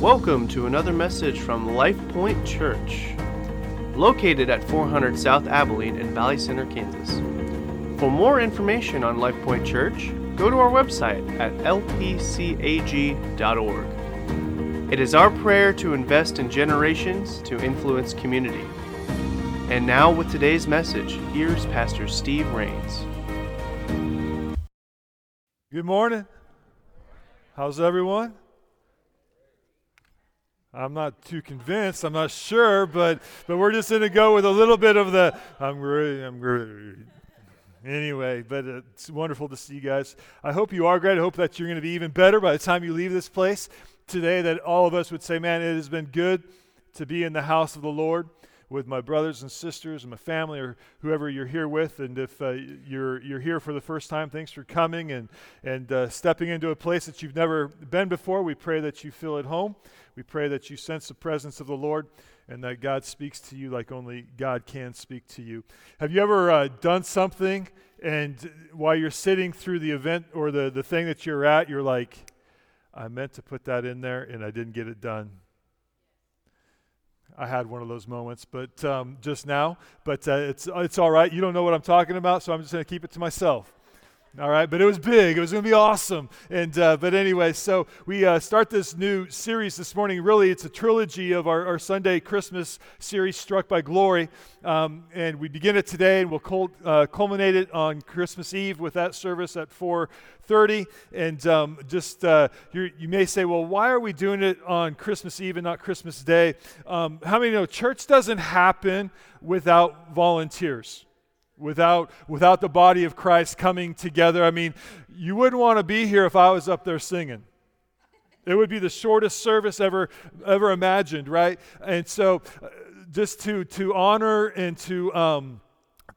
Welcome to another message from Life Point Church, located at 400 South Abilene in Valley Center, Kansas. For more information on Life Point Church, go to our website at lpcag.org. It is our prayer to invest in generations to influence community. And now, with today's message, here's Pastor Steve Rains. Good morning. How's everyone? I'm not too convinced. I'm not sure, but but we're just going to go with a little bit of the I'm great. I'm great. Anyway, but it's wonderful to see you guys. I hope you are great. I hope that you're going to be even better by the time you leave this place today. That all of us would say, "Man, it has been good to be in the house of the Lord." With my brothers and sisters and my family or whoever you're here with. And if uh, you're, you're here for the first time, thanks for coming and, and uh, stepping into a place that you've never been before. We pray that you feel at home. We pray that you sense the presence of the Lord and that God speaks to you like only God can speak to you. Have you ever uh, done something and while you're sitting through the event or the, the thing that you're at, you're like, I meant to put that in there and I didn't get it done? I had one of those moments, but um, just now. But uh, it's it's all right. You don't know what I'm talking about, so I'm just going to keep it to myself. All right, but it was big. It was going to be awesome. And uh, but anyway, so we uh, start this new series this morning. Really, it's a trilogy of our, our Sunday Christmas series, Struck by Glory. Um, and we begin it today, and we'll cul- uh, culminate it on Christmas Eve with that service at 4:30. And um, just uh, you may say, well, why are we doing it on Christmas Eve and not Christmas Day? Um, how many know church doesn't happen without volunteers? Without, without the body of Christ coming together. I mean, you wouldn't want to be here if I was up there singing. It would be the shortest service ever, ever imagined, right? And so, uh, just to, to honor and to, um,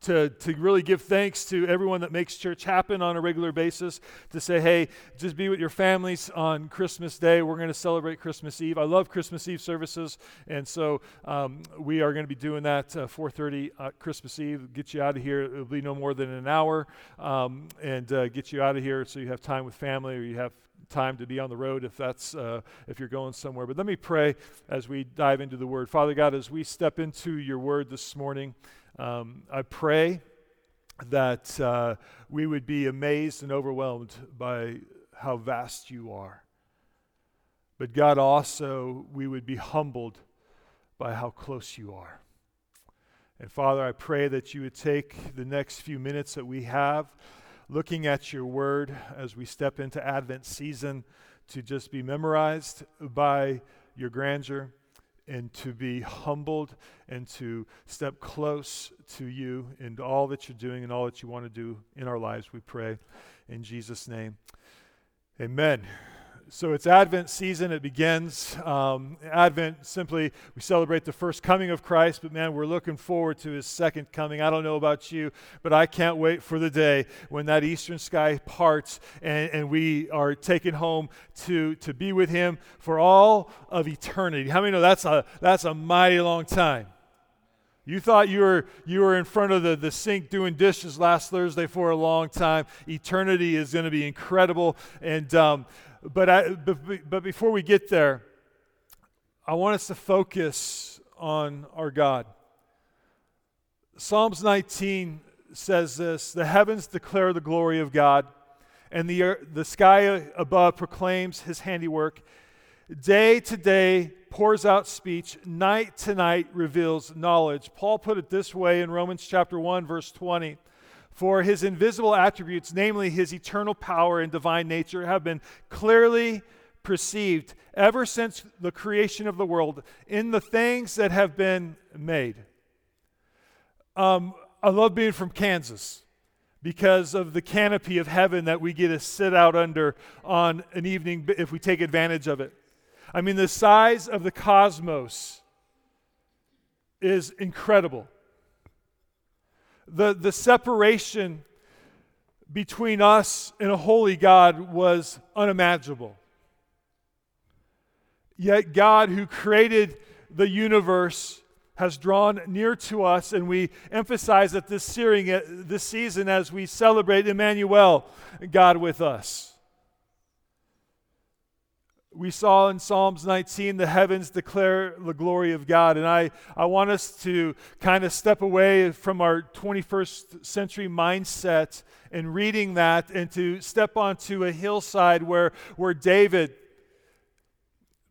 to, to really give thanks to everyone that makes church happen on a regular basis, to say, hey, just be with your families on Christmas Day. We're going to celebrate Christmas Eve. I love Christmas Eve services, and so um, we are going to be doing that uh, 4.30 uh, Christmas Eve. Get you out of here. It'll be no more than an hour, um, and uh, get you out of here so you have time with family or you have time to be on the road if that's uh, if you're going somewhere but let me pray as we dive into the word father god as we step into your word this morning um, I pray that uh, we would be amazed and overwhelmed by how vast you are. But God, also, we would be humbled by how close you are. And Father, I pray that you would take the next few minutes that we have looking at your word as we step into Advent season to just be memorized by your grandeur and to be humbled and to step close to you in all that you're doing and all that you want to do in our lives, we pray in Jesus' name. Amen. So it's Advent season. It begins. Um, Advent simply, we celebrate the first coming of Christ, but man, we're looking forward to his second coming. I don't know about you, but I can't wait for the day when that eastern sky parts and, and we are taken home to, to be with him for all of eternity. How many know that's a, that's a mighty long time? You thought you were, you were in front of the, the sink doing dishes last Thursday for a long time. Eternity is going to be incredible. And um, but, I, but, but before we get there, I want us to focus on our God. Psalms 19 says this The heavens declare the glory of God, and the, the sky above proclaims his handiwork. Day to day pours out speech, night to night reveals knowledge. Paul put it this way in Romans chapter 1, verse 20. For his invisible attributes, namely his eternal power and divine nature, have been clearly perceived ever since the creation of the world in the things that have been made. Um, I love being from Kansas because of the canopy of heaven that we get to sit out under on an evening if we take advantage of it. I mean, the size of the cosmos is incredible the, the separation between us and a holy God was unimaginable. Yet God, who created the universe, has drawn near to us, and we emphasize that this, searing, this season as we celebrate Emmanuel, God with us. We saw in Psalms 19, the heavens declare the glory of God. And I, I want us to kind of step away from our 21st century mindset and reading that and to step onto a hillside where, where David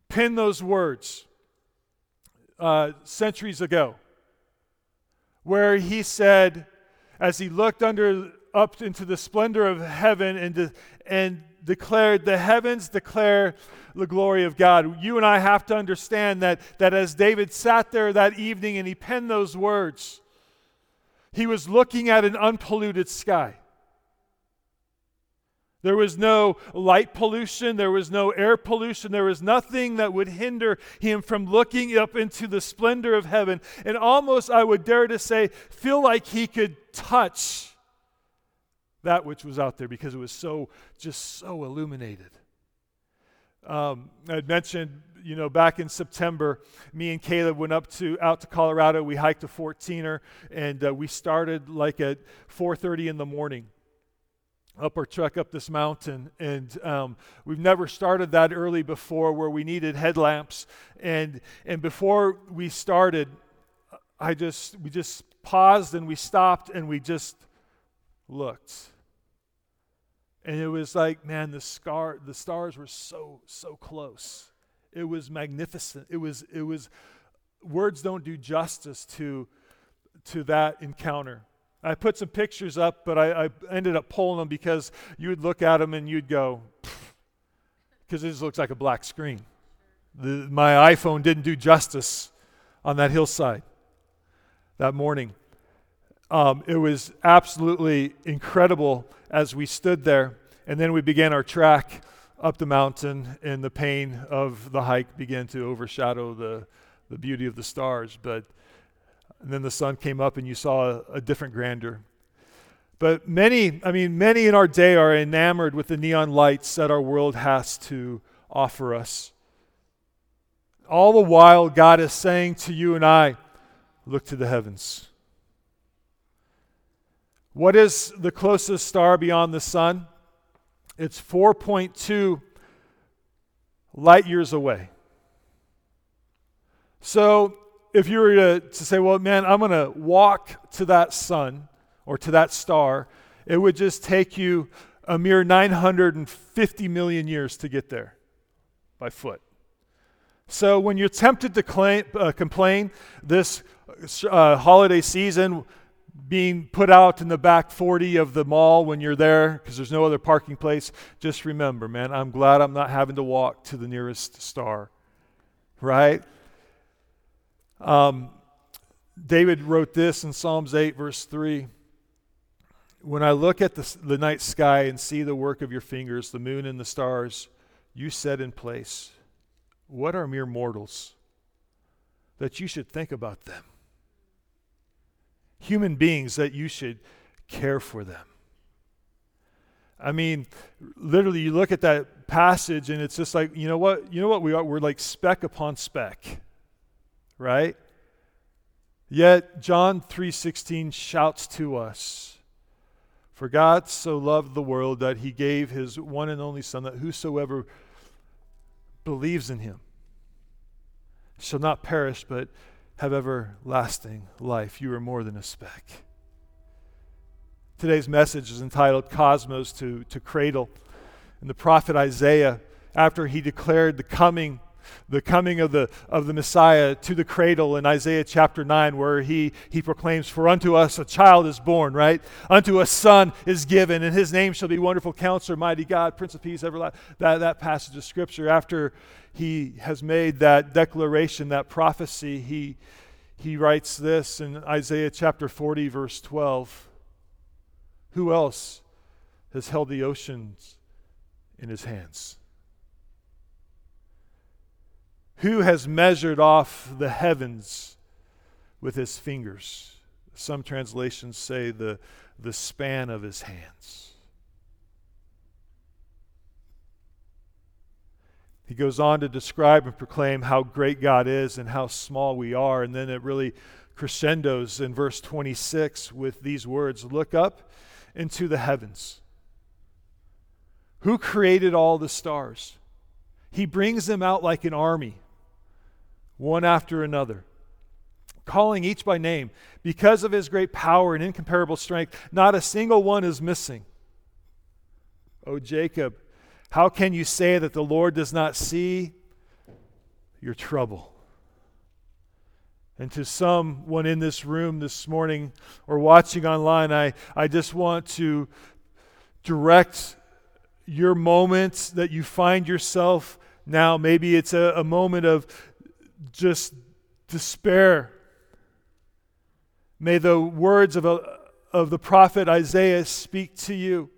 penned those words uh, centuries ago, where he said, as he looked under up into the splendor of heaven and, and declared, The heavens declare the glory of God. You and I have to understand that, that as David sat there that evening and he penned those words, he was looking at an unpolluted sky. There was no light pollution. There was no air pollution. There was nothing that would hinder him from looking up into the splendor of heaven. And almost, I would dare to say, feel like he could touch that which was out there because it was so, just so illuminated. Um, I had mentioned, you know, back in September, me and Caleb went up to out to Colorado. We hiked a 14er, and uh, we started like at 4:30 in the morning up our truck up this mountain and um, we've never started that early before where we needed headlamps and and before we started i just we just paused and we stopped and we just looked and it was like, man, the scar, the stars were so, so close. It was magnificent. It was, it was, words don't do justice to, to that encounter. I put some pictures up, but I, I ended up pulling them because you would look at them and you'd go, because it just looks like a black screen. The, my iPhone didn't do justice on that hillside that morning. Um, it was absolutely incredible as we stood there. And then we began our track up the mountain, and the pain of the hike began to overshadow the, the beauty of the stars. But then the sun came up, and you saw a, a different grandeur. But many, I mean, many in our day are enamored with the neon lights that our world has to offer us. All the while, God is saying to you and I, look to the heavens. What is the closest star beyond the sun? It's 4.2 light years away. So, if you were to, to say, well, man, I'm going to walk to that sun or to that star, it would just take you a mere 950 million years to get there by foot. So, when you're tempted to claim, uh, complain this uh, holiday season, being put out in the back 40 of the mall when you're there because there's no other parking place, just remember, man, I'm glad I'm not having to walk to the nearest star. Right? Um, David wrote this in Psalms 8, verse 3. When I look at the, the night sky and see the work of your fingers, the moon and the stars, you set in place. What are mere mortals that you should think about them? Human beings that you should care for them. I mean, literally, you look at that passage and it's just like, you know what? You know what we are? We're like speck upon speck, right? Yet John 3:16 shouts to us, "For God so loved the world that he gave his one and only son that whosoever believes in him shall not perish but have everlasting life. You are more than a speck. Today's message is entitled Cosmos to, to Cradle. And the prophet Isaiah, after he declared the coming the coming of the, of the Messiah to the cradle in Isaiah chapter 9, where he, he proclaims, For unto us a child is born, right? Unto a son is given, and his name shall be Wonderful Counselor, Mighty God, Prince of Peace, Everlasting. That, that passage of Scripture, after he has made that declaration, that prophecy, he, he writes this in Isaiah chapter 40, verse 12. Who else has held the oceans in his hands? Who has measured off the heavens with his fingers? Some translations say the, the span of his hands. He goes on to describe and proclaim how great God is and how small we are. And then it really crescendos in verse 26 with these words Look up into the heavens. Who created all the stars? He brings them out like an army, one after another, calling each by name. Because of his great power and incomparable strength, not a single one is missing. O Jacob, how can you say that the Lord does not see your trouble? And to someone in this room this morning or watching online, I, I just want to direct your moments that you find yourself now. Maybe it's a, a moment of just despair. May the words of, a, of the prophet Isaiah speak to you.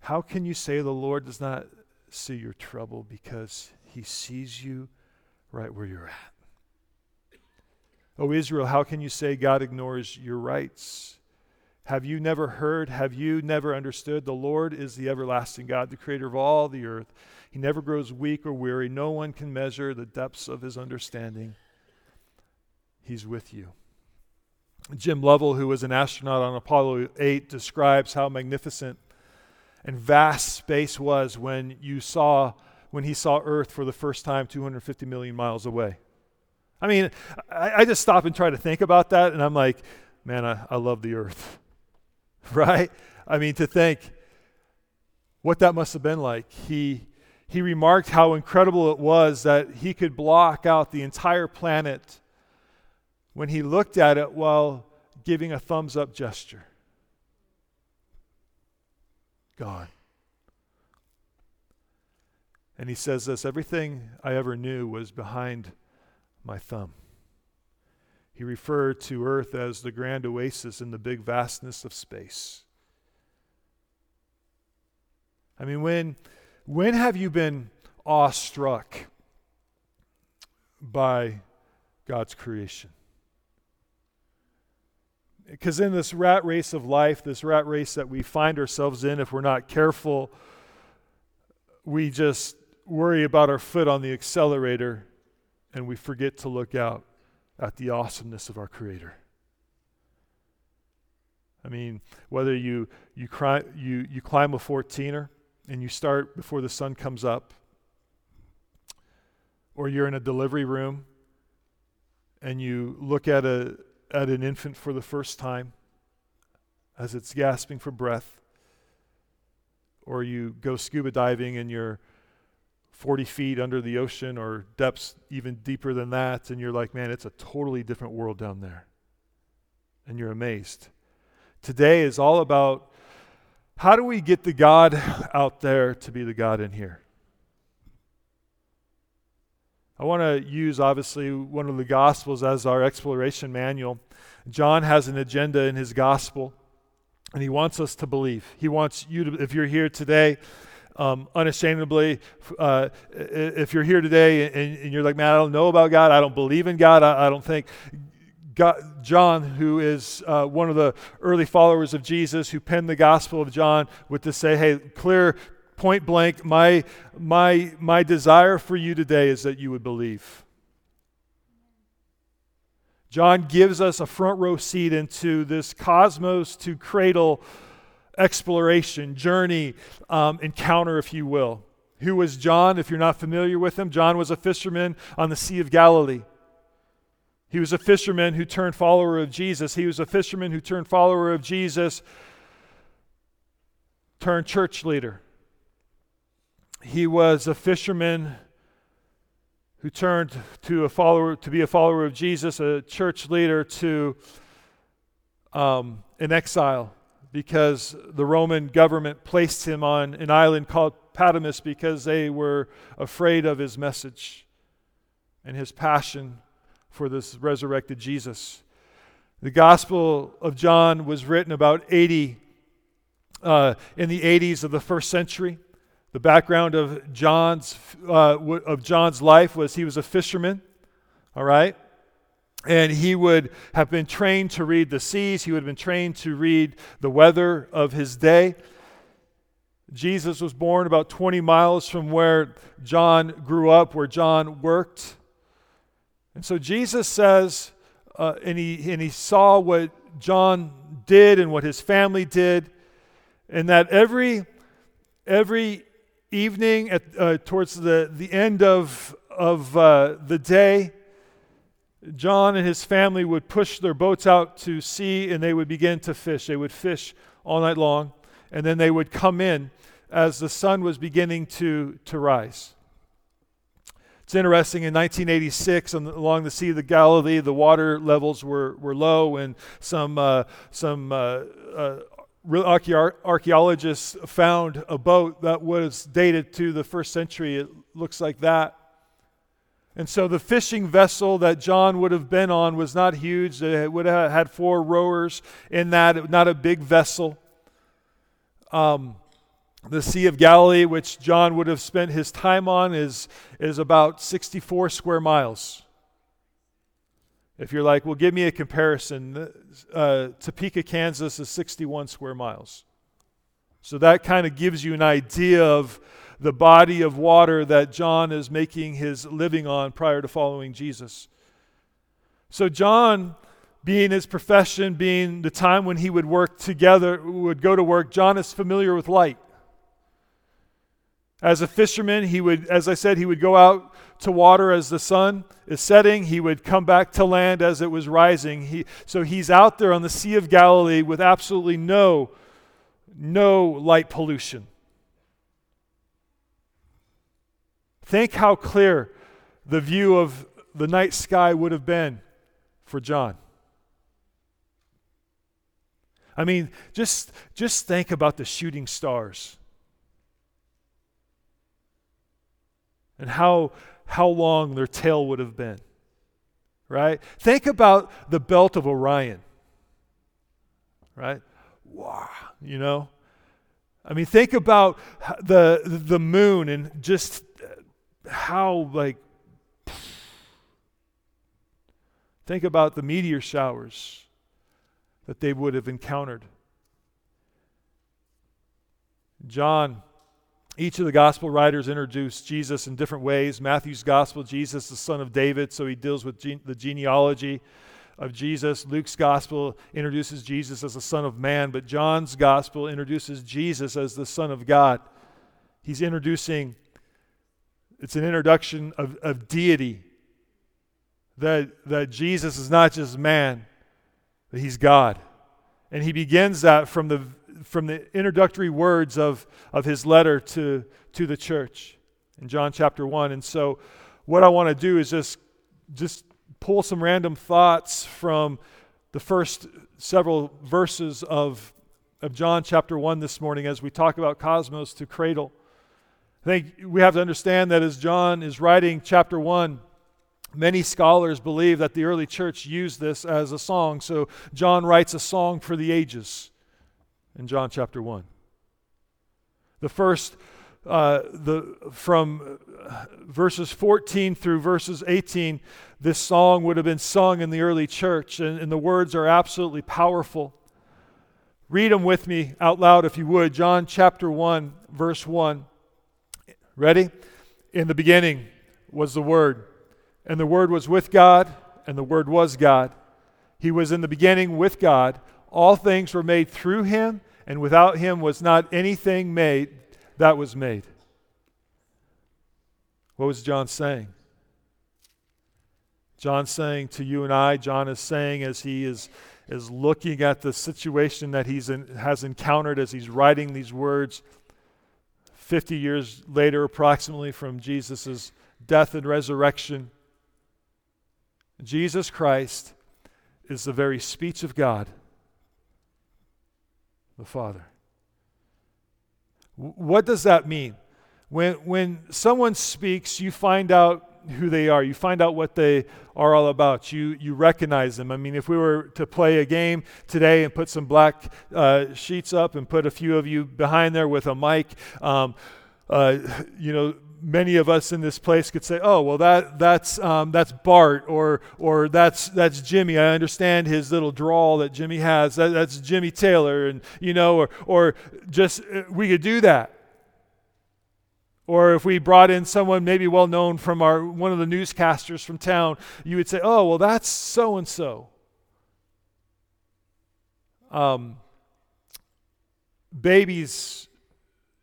How can you say the Lord does not see your trouble because he sees you right where you're at? Oh, Israel, how can you say God ignores your rights? Have you never heard? Have you never understood? The Lord is the everlasting God, the creator of all the earth. He never grows weak or weary. No one can measure the depths of his understanding. He's with you. Jim Lovell, who was an astronaut on Apollo 8, describes how magnificent and vast space was when you saw when he saw Earth for the first time 250 million miles away. I mean, I, I, just stop and try to think about that, and I'm like, man, I, I love the earth. right? I mean, to think what that must have been like. He, he remarked how incredible it was that he could block out the entire planet when he looked at it while giving a thumbs up gesture. God. And he says this everything I ever knew was behind my thumb. He referred to Earth as the grand oasis in the big vastness of space. I mean, when, when have you been awestruck by God's creation? Because in this rat race of life, this rat race that we find ourselves in, if we're not careful, we just worry about our foot on the accelerator and we forget to look out at the awesomeness of our Creator. I mean, whether you, you, you, you climb a 14er and you start before the sun comes up, or you're in a delivery room and you look at, a, at an infant for the first time as it's gasping for breath, or you go scuba diving and you're 40 feet under the ocean or depths even deeper than that, and you're like, man, it's a totally different world down there. And you're amazed. Today is all about how do we get the God out there to be the God in here? I want to use, obviously, one of the Gospels as our exploration manual. John has an agenda in his Gospel, and he wants us to believe. He wants you to, if you're here today, um, unashamedly. Uh, if you're here today and, and, you're like, man, I don't know about God, I don't believe in God, I, I don't think. God, John, who is uh, one of the early followers of Jesus, who penned the Gospel of John, with to say, hey, clear, point blank, my, my, my desire for you today is that you would believe. John gives us a front row seat into this cosmos to cradle exploration, journey, um, encounter, if you will. Who was John? If you're not familiar with him, John was a fisherman on the Sea of Galilee. He was a fisherman who turned follower of Jesus. He was a fisherman who turned follower of Jesus, turned church leader. He was a fisherman who turned to a follower to be a follower of Jesus, a church leader to um, an exile because the Roman government placed him on an island called Patmos because they were afraid of his message and his passion for this resurrected Jesus. The Gospel of John was written about 80 uh, in the 80s of the first century. The background of John's uh, of John's life was he was a fisherman. All right, and he would have been trained to read the seas, he would have been trained to read the weather of his day. Jesus was born about 20 miles from where John grew up, where John worked. And so Jesus says, uh, and, he, and he saw what John did and what his family did, and that every, every evening, at, uh, towards the, the end of, of uh, the day, John and his family would push their boats out to sea and they would begin to fish. They would fish all night long, and then they would come in as the sun was beginning to, to rise. It's interesting, in 1986, along the Sea of the Galilee, the water levels were, were low, and some, uh, some uh, uh, archaeologists found a boat that was dated to the first century. It looks like that. And so the fishing vessel that John would have been on was not huge. It would have had four rowers in that, not a big vessel. Um, the Sea of Galilee, which John would have spent his time on, is, is about 64 square miles. If you're like, well, give me a comparison, uh, Topeka, Kansas is 61 square miles. So that kind of gives you an idea of the body of water that John is making his living on prior to following Jesus. So, John, being his profession, being the time when he would work together, would go to work, John is familiar with light. As a fisherman, he would, as I said, he would go out to water as the sun is setting. He would come back to land as it was rising. He, so he's out there on the Sea of Galilee with absolutely no, no light pollution. Think how clear the view of the night sky would have been for John. I mean, just, just think about the shooting stars and how, how long their tail would have been. Right? Think about the belt of Orion. Right? Wow, you know? I mean, think about the, the moon and just how, like, think about the meteor showers that they would have encountered. John each of the gospel writers introduce Jesus in different ways. Matthew's gospel, Jesus, the son of David, so he deals with gene- the genealogy of Jesus. Luke's gospel introduces Jesus as the son of man, but John's gospel introduces Jesus as the son of God. He's introducing, it's an introduction of, of deity. That, that Jesus is not just man, that he's God. And he begins that from the from the introductory words of, of his letter to, to the church in John chapter 1. And so, what I want to do is just, just pull some random thoughts from the first several verses of, of John chapter 1 this morning as we talk about cosmos to cradle. I think we have to understand that as John is writing chapter 1, Many scholars believe that the early church used this as a song. So John writes a song for the ages in John chapter 1. The first, uh, the, from verses 14 through verses 18, this song would have been sung in the early church, and, and the words are absolutely powerful. Read them with me out loud if you would. John chapter 1, verse 1. Ready? In the beginning was the Word, and the Word was with God, and the Word was God. He was in the beginning with God. All things were made through him, and without him was not anything made that was made. What was John saying? John saying to you and I, John is saying as he is, is looking at the situation that he has encountered as he's writing these words 50 years later, approximately from Jesus' death and resurrection. Jesus Christ is the very speech of God the Father. What does that mean? When, when someone speaks, you find out who they are. You find out what they are all about. You, you recognize them. I mean, if we were to play a game today and put some black uh, sheets up and put a few of you behind there with a mic, um, uh, you know, many of us in this place could say, "Oh, well, that that's um, that's Bart, or or that's that's Jimmy. I understand his little drawl that Jimmy has. That, that's Jimmy Taylor, and you know, or or just uh, we could do that." Or if we brought in someone maybe well known from our one of the newscasters from town, you would say, "Oh, well, that's so and so." Babies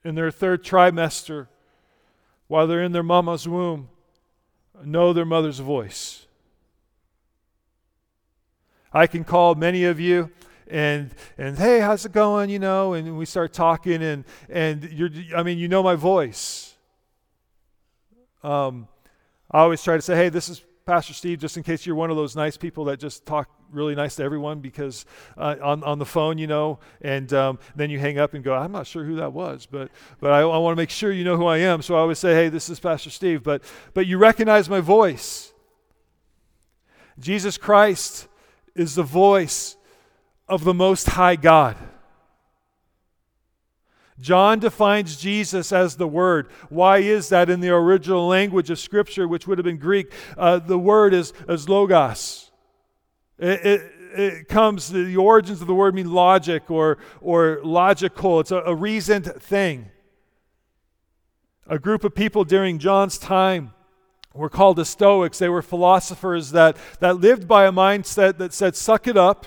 in their third trimester while they're in their mama's womb, know their mother's voice. I can call many of you and and hey, how's it going? You know, and we start talking and and you're I mean, you know my voice. Um, I always try to say, hey, this is Pastor Steve, just in case you're one of those nice people that just talk really nice to everyone because uh, on, on the phone, you know, and um, then you hang up and go, I'm not sure who that was, but, but I, I want to make sure you know who I am. So I always say, hey, this is Pastor Steve, but, but you recognize my voice. Jesus Christ is the voice of the Most High God. John defines Jesus as the Word. Why is that in the original language of Scripture, which would have been Greek? Uh, the word is, is logos. It, it, it, comes, the origins of the word mean logic or, or logical. It's a, a reasoned thing. A group of people during John's time were called the Stoics. They were philosophers that, that lived by a mindset that said, suck it up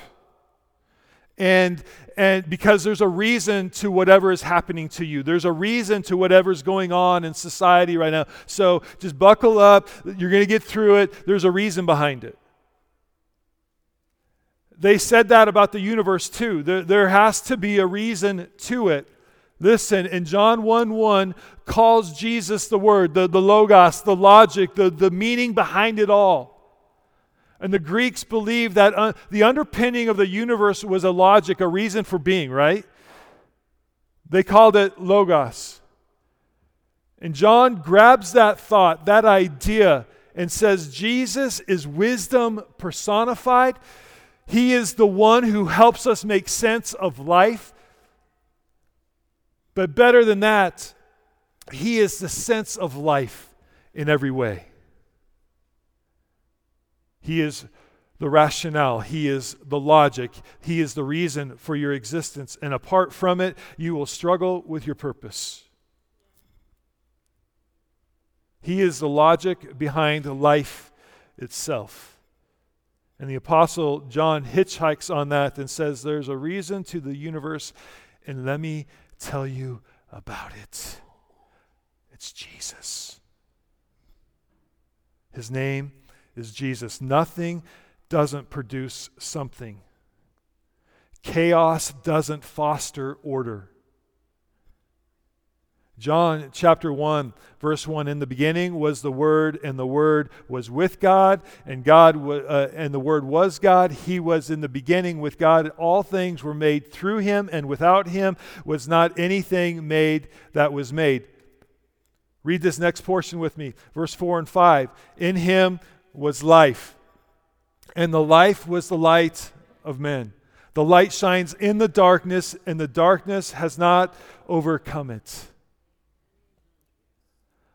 and and because there's a reason to whatever is happening to you. There's a reason to whatever's going on in society right now. So just buckle up. You're going to get through it. There's a reason behind it. They said that about the universe too. There, there has to be a reason to it. Listen in john 1 1 calls jesus the word the, the logos the logic the, the meaning behind it all and the Greeks believed that uh, the underpinning of the universe was a logic, a reason for being, right? They called it logos. And John grabs that thought, that idea, and says Jesus is wisdom personified. He is the one who helps us make sense of life. But better than that, He is the sense of life in every way. He is the rationale, He is the logic, He is the reason for your existence. And apart from it, you will struggle with your purpose. He is the logic behind life itself. And the Apostle John hitchhikes on that and says, There's a reason to the universe, and let me tell you about it. It's Jesus. His name is Jesus. Nothing doesn't produce something, chaos doesn't foster order. John chapter 1 verse 1 in the beginning was the word and the word was with God and God uh, and the word was God. He was in the beginning with God. All things were made through him and without him was not anything made that was made. Read this next portion with me verse 4 and 5 in him was life, and the life was the light of men. The light shines in the darkness, and the darkness has not overcome it.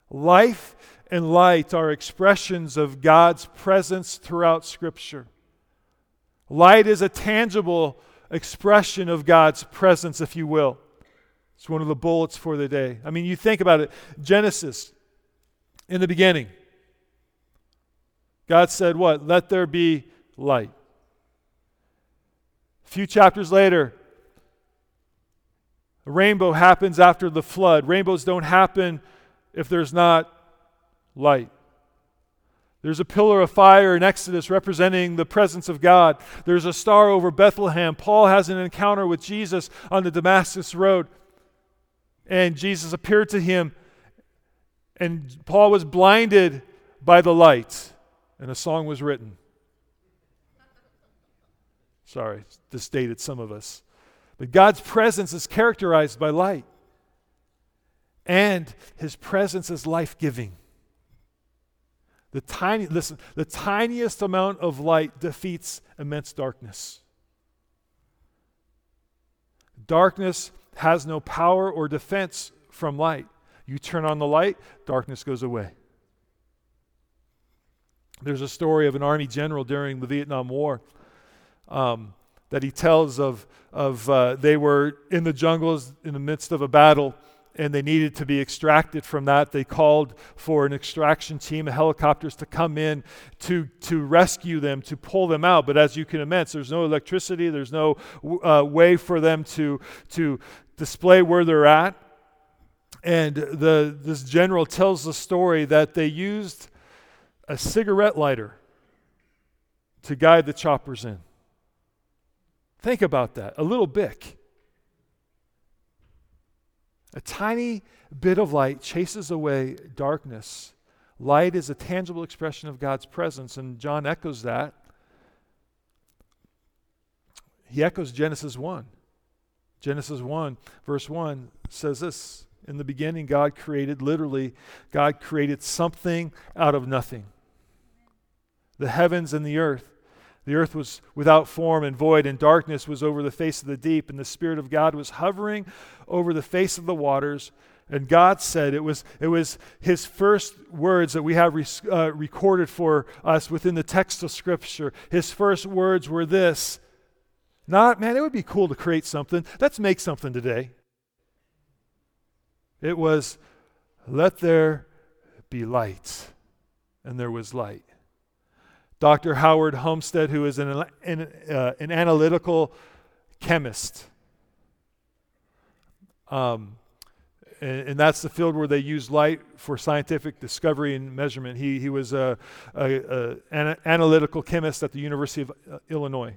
Life and light are expressions of God's presence throughout Scripture. Light is a tangible expression of God's presence, if you will. It's one of the bullets for the day. I mean, you think about it Genesis, in the beginning, God said, What? Let there be light. A few chapters later, a rainbow happens after the flood. Rainbows don't happen if there's not light. There's a pillar of fire in Exodus representing the presence of God. There's a star over Bethlehem. Paul has an encounter with Jesus on the Damascus Road. And Jesus appeared to him, and Paul was blinded by the light and a song was written. Sorry, this dated some of us. But God's presence is characterized by light, and his presence is life giving. The tiny, listen, the tiniest amount of light defeats immense darkness. Darkness has no power or defense from light. You turn on the light, darkness goes away. There's a story of an army general during the Vietnam War um, that he tells of, of uh, they were in the jungles in the midst of a battle and they needed to be extracted from that. They called for an extraction team of helicopters to come in to, to rescue them, to pull them out. But as you can imagine, there's no electricity, there's no uh, way for them to, to display where they're at. And the, this general tells the story that they used a cigarette lighter to guide the choppers in. Think about that. A little bic. A tiny bit of light chases away darkness. Light is a tangible expression of God's presence, and John echoes that. He echoes Genesis 1. Genesis 1, verse 1 says this In the beginning, God created, literally, God created something out of nothing the heavens and the earth. The earth was without form and void, and darkness was over the face of the deep, and the Spirit of God was hovering over the face of the waters. And God said, it was, it was His first words that we have uh, recorded for us within the text of Scripture. His first words were this Not, man, it would be cool to create something. Let's make something today. It was, Let there be light. And there was light. Dr. Howard Malmstadt, who is an, an, uh, an analytical chemist. Um, and, and, that's the field where they use light for scientific discovery and measurement. He, he was a, an analytical chemist at the University of uh, Illinois.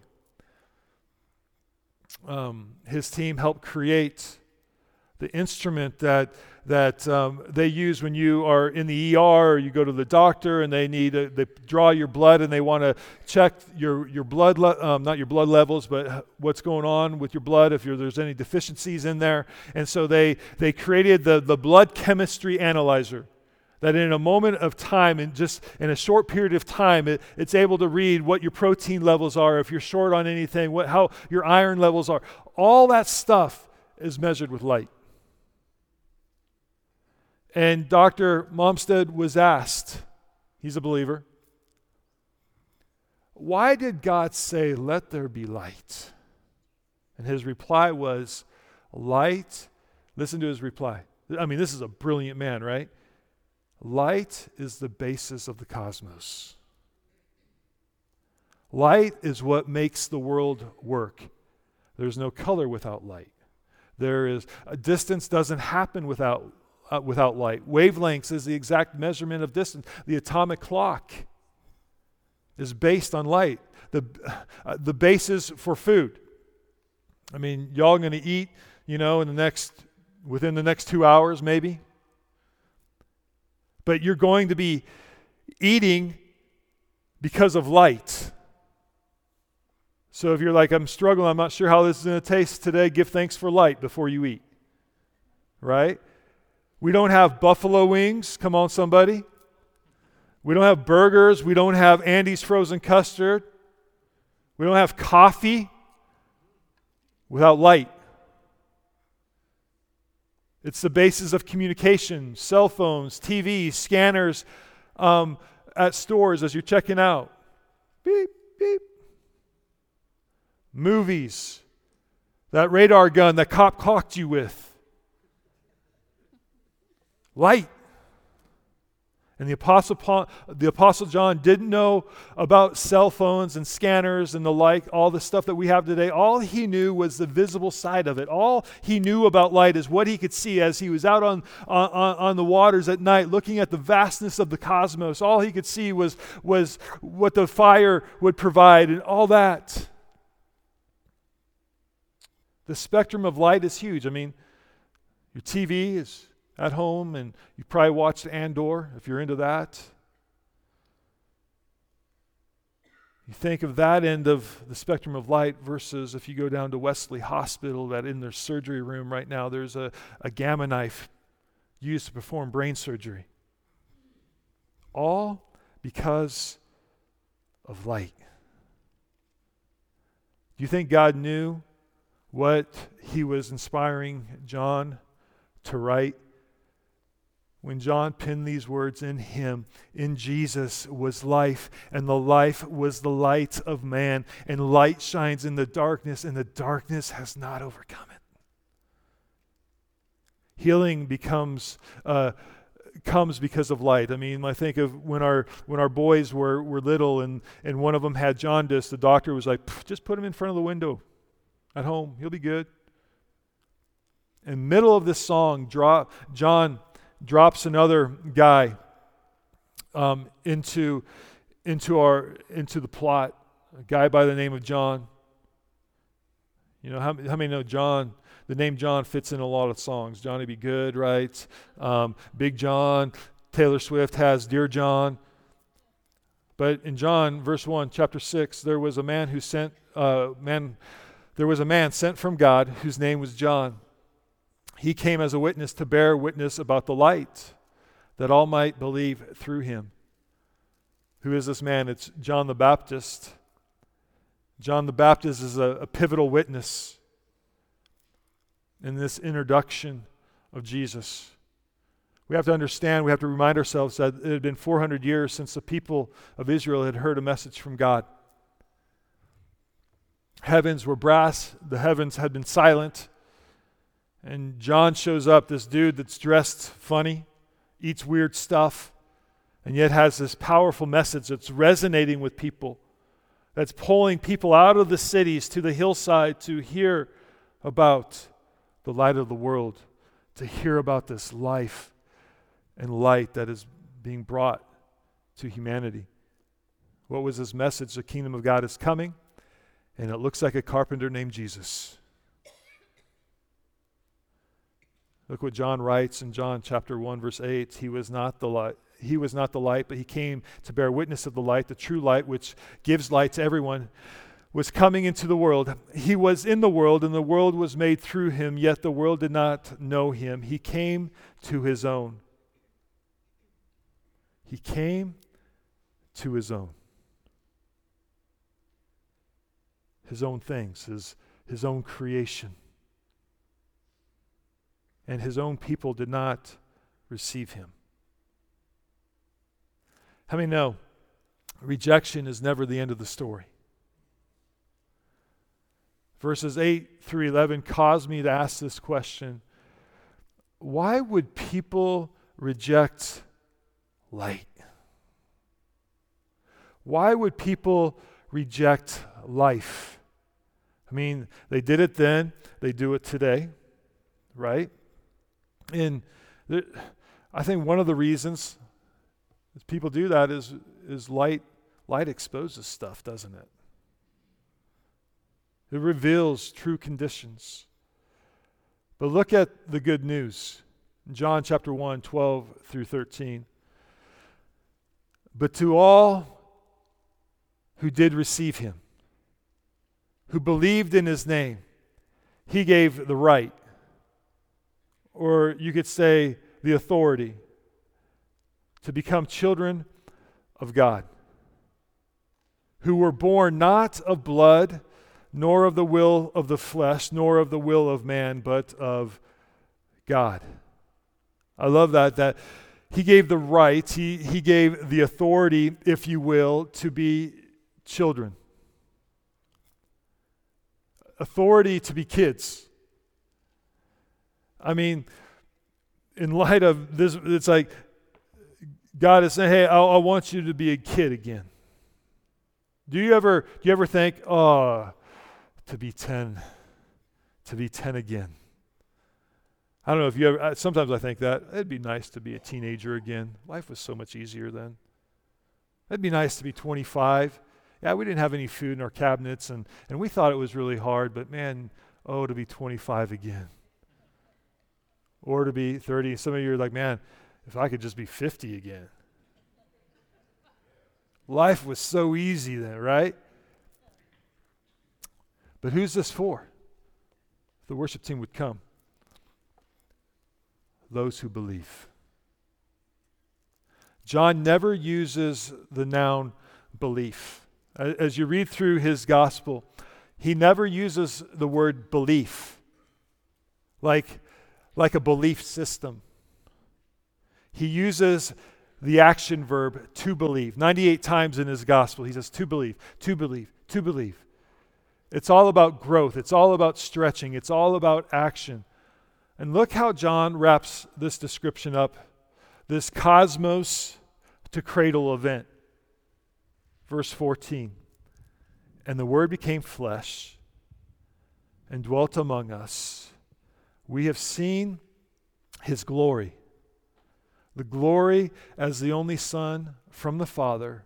Um, his team helped create the instrument that that um, they use when you are in the ER or you go to the doctor and they need a, they draw your blood and they want to check your your blood le- um, not your blood levels but what's going on with your blood if there's any deficiencies in there. And so they they created the the blood chemistry analyzer that in a moment of time in just in a short period of time it, it's able to read what your protein levels are if you're short on anything what how your iron levels are. All that stuff is measured with light and Dr. Malmstadt was asked, he's a believer, why did God say, Let there be light? And his reply was, Light, listen to his reply. I mean, this is a brilliant man, right? Light is the basis of the cosmos. Light is what makes the world work. There's no color without light. There is a distance doesn't happen without uh, without light. Wavelengths is the exact measurement of distance. The atomic clock is based on light. The, uh, the basis for food. I mean, y'all going to eat, you know, in the next, within the next two hours, maybe. But you're going to be eating because of light. So if you're like, I'm struggling, I'm not sure how this is going to taste today, give thanks for light before you eat. Right? We don't have buffalo wings. Come on, somebody. We don't have burgers. We don't have Andy's frozen custard. We don't have coffee without light. It's the basis of communication cell phones, TVs, scanners um, at stores as you're checking out. Beep, beep. Movies. That radar gun that cop clocked you with light. And the Apostle, Paul, the Apostle John didn't know about cell phones and scanners and the like, all the stuff that we have today. All he knew was the visible side of it. All he knew about light is what he could see as he was out on, on, on the waters at night looking at the vastness of the cosmos. All he could see was, was what the fire would provide and all that. The spectrum of light is huge. I mean, your TV is at home, and you probably watched Andor if you're into that. You think of that end of the spectrum of light versus if you go down to Wesley Hospital, that in their surgery room right now, there's a, a gamma knife used to perform brain surgery. All because of light. Do you think God knew what he was inspiring John to write? When John penned these words in him, in Jesus was life, and the life was the light of man, and light shines in the darkness, and the darkness has not overcome it. Healing becomes. Uh, comes because of light. I mean, I think of when our when our boys were, were little and, and one of them had jaundice, the doctor was like, just put him in front of the window at home. He'll be good. In middle of this song, drop, John drops another guy um, into, into, our, into the plot, a guy by the name of John. You know, how, how many know John? The name John fits in a lot of songs. Johnny B. Goode, right? Um, Big John. Taylor Swift has Dear John. But in John, verse 1, chapter 6, there was a man who sent, uh, man, there was a man sent from God whose name was John. He came as a witness to bear witness about the light, that all might believe through him. Who is this man? It's John the Baptist. John the Baptist is a, a pivotal witness in this introduction of Jesus. We have to understand, we have to remind ourselves that it had been 400 years since the people of Israel had heard a message from God. Heavens were brass, the heavens had been silent. And John shows up, this dude that's dressed funny, eats weird stuff, and yet has this powerful message that's resonating with people, that's pulling people out of the cities to the hillside to hear about the light of the world, to hear about this life and light that is being brought to humanity. What was his message? The kingdom of God is coming, and it looks like a carpenter named Jesus. Look what John writes in John chapter 1 verse 8, he was not the light he was not the light, but he came to bear witness of the light, the true light which gives light to everyone was coming into the world. He was in the world, and the world was made through him, yet the world did not know him. He came to his own, he came to his own. His own things, his, his own creation. And his own people did not receive him. How many know rejection is never the end of the story? Verses 8 through 11 cause me to ask this question Why would people reject light? Why would people reject life? I mean, they did it then, they do it today, right? And there, I think one of the reasons people do that is, is light, light exposes stuff, doesn't it? It reveals true conditions. But look at the good news. John chapter 1, 12 through 13. But to all who did receive him, who believed in his name, he gave the right, or you could say the authority, to become children of God, who were born not of blood, nor of the will of the flesh, nor of the will of man, but of God. I love that, that he gave the right, he, he gave the authority, if you will, to be children. Authority to be kids. I mean, in light of this, it's like God is saying, hey, I, I want you to be a kid again. Do you ever, do you ever think, oh, to be 10, to be 10 again? I don't know if you ever, sometimes I think that. It'd be nice to be a teenager again. Life was so much easier then. It'd be nice to be 25. Yeah, we didn't have any food in our cabinets, and, and we thought it was really hard, but man, oh, to be 25 again. Or to be 30. Some of you are like, man, if I could just be 50 again. Life was so easy then, right? But who's this for? The worship team would come those who believe. John never uses the noun belief. As you read through his gospel, he never uses the word belief like, like a belief system. He uses the action verb to believe. 98 times in his gospel, he says to believe, to believe, to believe. It's all about growth, it's all about stretching, it's all about action. And look how John wraps this description up this cosmos to cradle event. Verse 14 And the Word became flesh and dwelt among us. We have seen his glory. The glory as the only Son from the Father.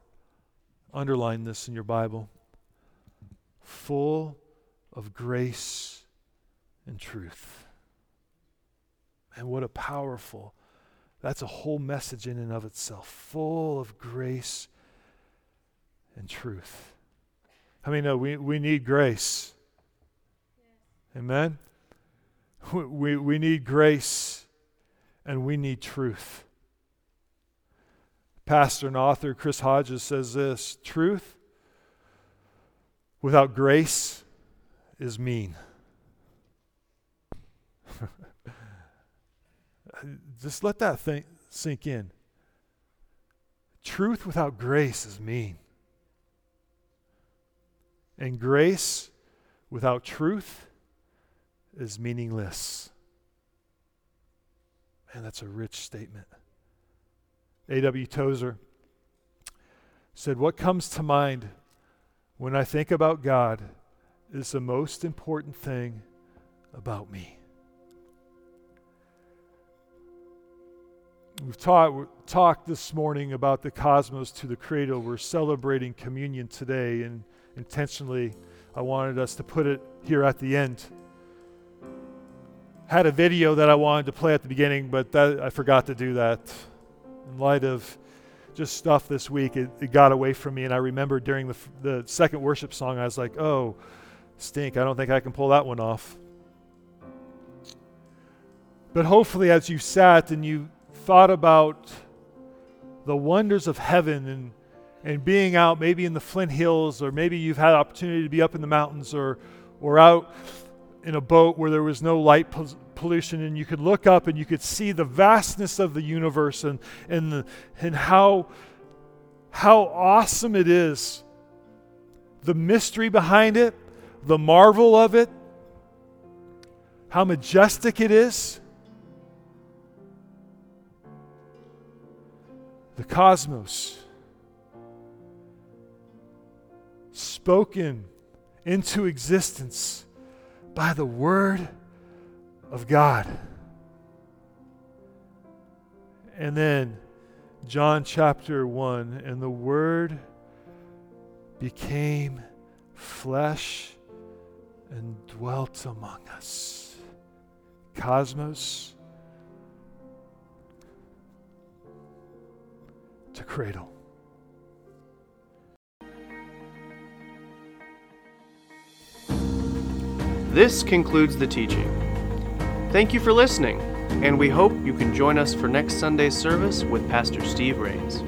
Underline this in your Bible. Full of grace and truth. And what a powerful, that's a whole message in and of itself. Full of grace and truth. I mean, no, we, we need grace. Amen? We, we need grace and we need truth. Pastor and author Chris Hodges says this truth without grace is mean. Just let that thing sink in. Truth without grace is mean. And grace without truth is meaningless. Man, that's a rich statement. A.W. Tozer said, What comes to mind when I think about God is the most important thing about me. We've taught, talked this morning about the cosmos to the cradle. We're celebrating communion today, and intentionally, I wanted us to put it here at the end. Had a video that I wanted to play at the beginning, but that, I forgot to do that. In light of just stuff this week, it, it got away from me, and I remember during the, the second worship song, I was like, oh, stink. I don't think I can pull that one off. But hopefully, as you sat and you thought about the wonders of heaven and, and being out maybe in the Flint Hills, or maybe you've had opportunity to be up in the mountains or, or out in a boat where there was no light pollution, and you could look up and you could see the vastness of the universe and, and, the, and how, how awesome it is. The mystery behind it, the marvel of it, how majestic it is. The cosmos spoken into existence by the Word of God. And then John chapter 1 and the Word became flesh and dwelt among us. Cosmos to cradle. This concludes the teaching. Thank you for listening, and we hope you can join us for next Sunday's service with Pastor Steve Rains.